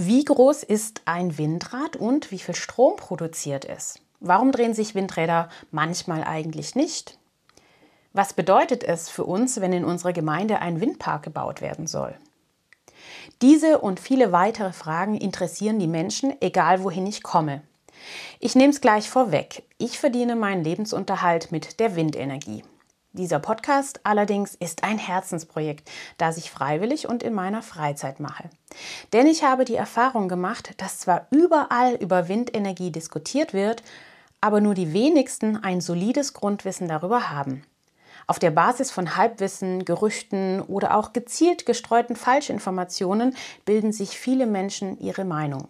Wie groß ist ein Windrad und wie viel Strom produziert es? Warum drehen sich Windräder manchmal eigentlich nicht? Was bedeutet es für uns, wenn in unserer Gemeinde ein Windpark gebaut werden soll? Diese und viele weitere Fragen interessieren die Menschen, egal wohin ich komme. Ich nehme es gleich vorweg. Ich verdiene meinen Lebensunterhalt mit der Windenergie. Dieser Podcast allerdings ist ein Herzensprojekt, das ich freiwillig und in meiner Freizeit mache. Denn ich habe die Erfahrung gemacht, dass zwar überall über Windenergie diskutiert wird, aber nur die wenigsten ein solides Grundwissen darüber haben. Auf der Basis von Halbwissen, Gerüchten oder auch gezielt gestreuten Falschinformationen bilden sich viele Menschen ihre Meinung.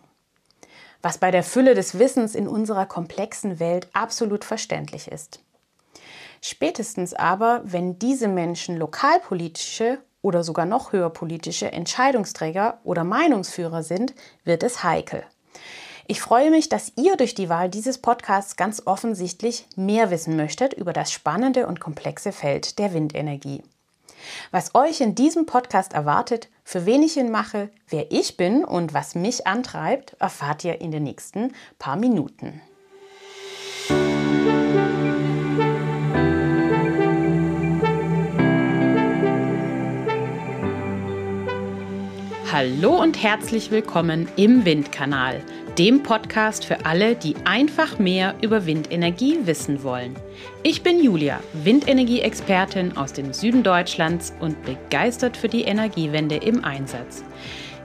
Was bei der Fülle des Wissens in unserer komplexen Welt absolut verständlich ist. Spätestens aber, wenn diese Menschen lokalpolitische oder sogar noch höher politische Entscheidungsträger oder Meinungsführer sind, wird es heikel. Ich freue mich, dass ihr durch die Wahl dieses Podcasts ganz offensichtlich mehr wissen möchtet über das spannende und komplexe Feld der Windenergie. Was euch in diesem Podcast erwartet, für wen ich ihn mache, wer ich bin und was mich antreibt, erfahrt ihr in den nächsten paar Minuten. Hallo und herzlich willkommen im Windkanal, dem Podcast für alle, die einfach mehr über Windenergie wissen wollen. Ich bin Julia, Windenergie-Expertin aus dem Süden Deutschlands und begeistert für die Energiewende im Einsatz.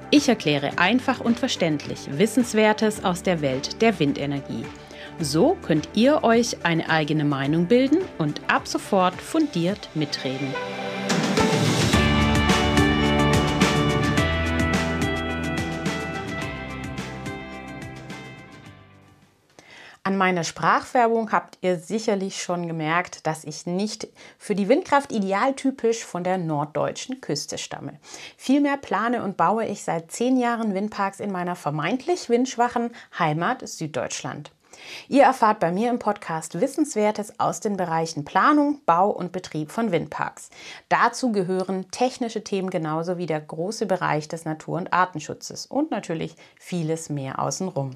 Ich erkläre einfach und verständlich Wissenswertes aus der Welt der Windenergie. So könnt ihr euch eine eigene Meinung bilden und ab sofort fundiert mitreden. An meiner Sprachwerbung habt ihr sicherlich schon gemerkt, dass ich nicht für die Windkraft idealtypisch von der norddeutschen Küste stamme. Vielmehr plane und baue ich seit zehn Jahren Windparks in meiner vermeintlich windschwachen Heimat Süddeutschland. Ihr erfahrt bei mir im Podcast Wissenswertes aus den Bereichen Planung, Bau und Betrieb von Windparks. Dazu gehören technische Themen genauso wie der große Bereich des Natur- und Artenschutzes und natürlich vieles mehr außenrum.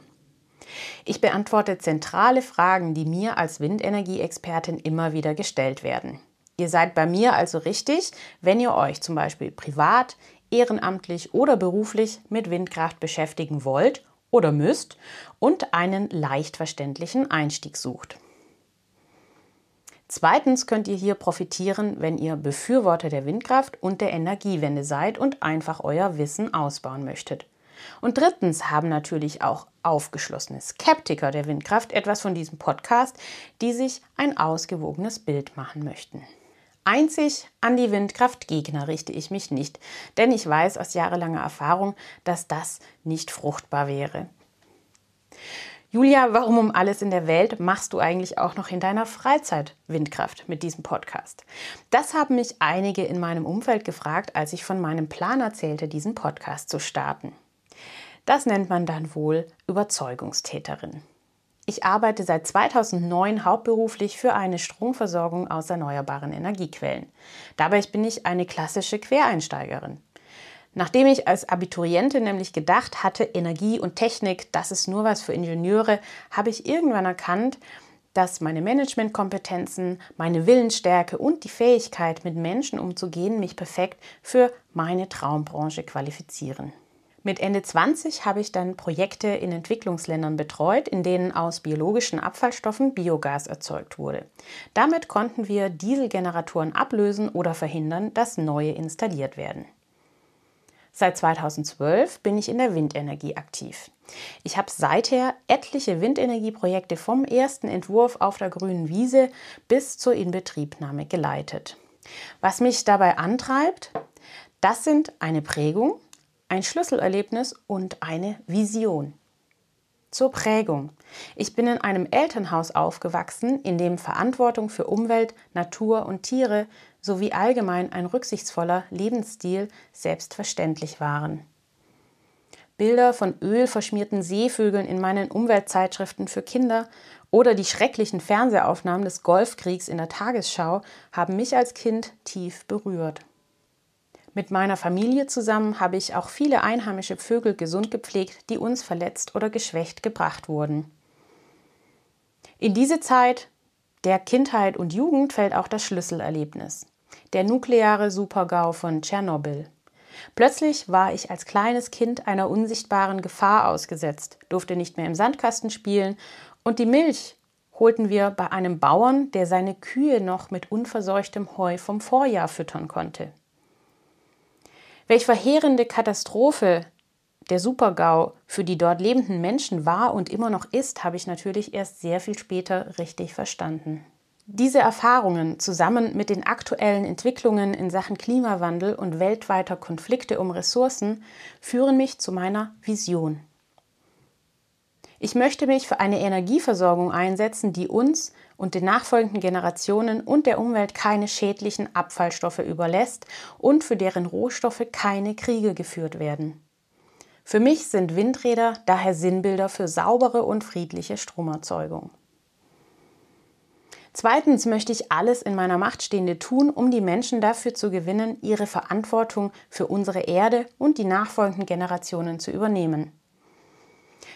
Ich beantworte zentrale Fragen, die mir als Windenergieexpertin immer wieder gestellt werden. Ihr seid bei mir also richtig, wenn ihr euch zum Beispiel privat, ehrenamtlich oder beruflich mit Windkraft beschäftigen wollt oder müsst und einen leicht verständlichen Einstieg sucht. Zweitens könnt ihr hier profitieren, wenn ihr Befürworter der Windkraft und der Energiewende seid und einfach euer Wissen ausbauen möchtet. Und drittens haben natürlich auch aufgeschlossene Skeptiker der Windkraft etwas von diesem Podcast, die sich ein ausgewogenes Bild machen möchten. Einzig an die Windkraftgegner richte ich mich nicht, denn ich weiß aus jahrelanger Erfahrung, dass das nicht fruchtbar wäre. Julia, warum um alles in der Welt machst du eigentlich auch noch in deiner Freizeit Windkraft mit diesem Podcast? Das haben mich einige in meinem Umfeld gefragt, als ich von meinem Plan erzählte, diesen Podcast zu starten. Das nennt man dann wohl Überzeugungstäterin. Ich arbeite seit 2009 hauptberuflich für eine Stromversorgung aus erneuerbaren Energiequellen. Dabei bin ich eine klassische Quereinsteigerin. Nachdem ich als Abiturientin nämlich gedacht hatte, Energie und Technik, das ist nur was für Ingenieure, habe ich irgendwann erkannt, dass meine Managementkompetenzen, meine Willensstärke und die Fähigkeit, mit Menschen umzugehen, mich perfekt für meine Traumbranche qualifizieren. Mit Ende 20 habe ich dann Projekte in Entwicklungsländern betreut, in denen aus biologischen Abfallstoffen Biogas erzeugt wurde. Damit konnten wir Dieselgeneratoren ablösen oder verhindern, dass neue installiert werden. Seit 2012 bin ich in der Windenergie aktiv. Ich habe seither etliche Windenergieprojekte vom ersten Entwurf auf der grünen Wiese bis zur Inbetriebnahme geleitet. Was mich dabei antreibt, das sind eine Prägung, ein Schlüsselerlebnis und eine Vision. Zur Prägung. Ich bin in einem Elternhaus aufgewachsen, in dem Verantwortung für Umwelt, Natur und Tiere sowie allgemein ein rücksichtsvoller Lebensstil selbstverständlich waren. Bilder von ölverschmierten Seevögeln in meinen Umweltzeitschriften für Kinder oder die schrecklichen Fernsehaufnahmen des Golfkriegs in der Tagesschau haben mich als Kind tief berührt. Mit meiner Familie zusammen habe ich auch viele einheimische Vögel gesund gepflegt, die uns verletzt oder geschwächt gebracht wurden. In diese Zeit der Kindheit und Jugend fällt auch das Schlüsselerlebnis, der nukleare Supergau von Tschernobyl. Plötzlich war ich als kleines Kind einer unsichtbaren Gefahr ausgesetzt, durfte nicht mehr im Sandkasten spielen und die Milch holten wir bei einem Bauern, der seine Kühe noch mit unverseuchtem Heu vom Vorjahr füttern konnte. Welch verheerende Katastrophe der Supergau für die dort lebenden Menschen war und immer noch ist, habe ich natürlich erst sehr viel später richtig verstanden. Diese Erfahrungen zusammen mit den aktuellen Entwicklungen in Sachen Klimawandel und weltweiter Konflikte um Ressourcen führen mich zu meiner Vision. Ich möchte mich für eine Energieversorgung einsetzen, die uns und den nachfolgenden Generationen und der Umwelt keine schädlichen Abfallstoffe überlässt und für deren Rohstoffe keine Kriege geführt werden. Für mich sind Windräder daher Sinnbilder für saubere und friedliche Stromerzeugung. Zweitens möchte ich alles in meiner Macht Stehende tun, um die Menschen dafür zu gewinnen, ihre Verantwortung für unsere Erde und die nachfolgenden Generationen zu übernehmen.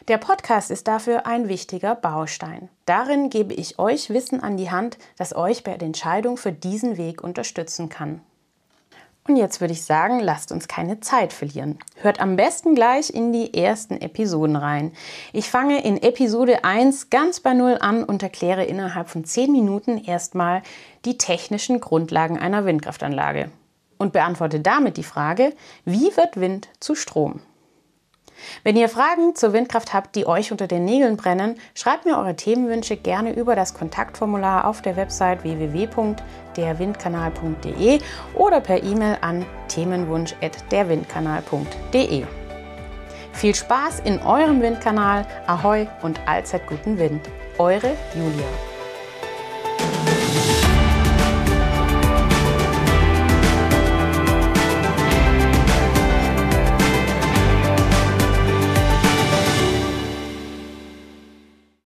Der Podcast ist dafür ein wichtiger Baustein. Darin gebe ich euch Wissen an die Hand, das euch bei der Entscheidung für diesen Weg unterstützen kann. Und jetzt würde ich sagen, lasst uns keine Zeit verlieren. Hört am besten gleich in die ersten Episoden rein. Ich fange in Episode 1 ganz bei Null an und erkläre innerhalb von 10 Minuten erstmal die technischen Grundlagen einer Windkraftanlage und beantworte damit die Frage, wie wird Wind zu Strom? Wenn ihr Fragen zur Windkraft habt, die euch unter den Nägeln brennen, schreibt mir eure Themenwünsche gerne über das Kontaktformular auf der Website www.derwindkanal.de oder per E-Mail an themenwunsch.derwindkanal.de. Viel Spaß in eurem Windkanal, Ahoi und allzeit guten Wind. Eure Julia.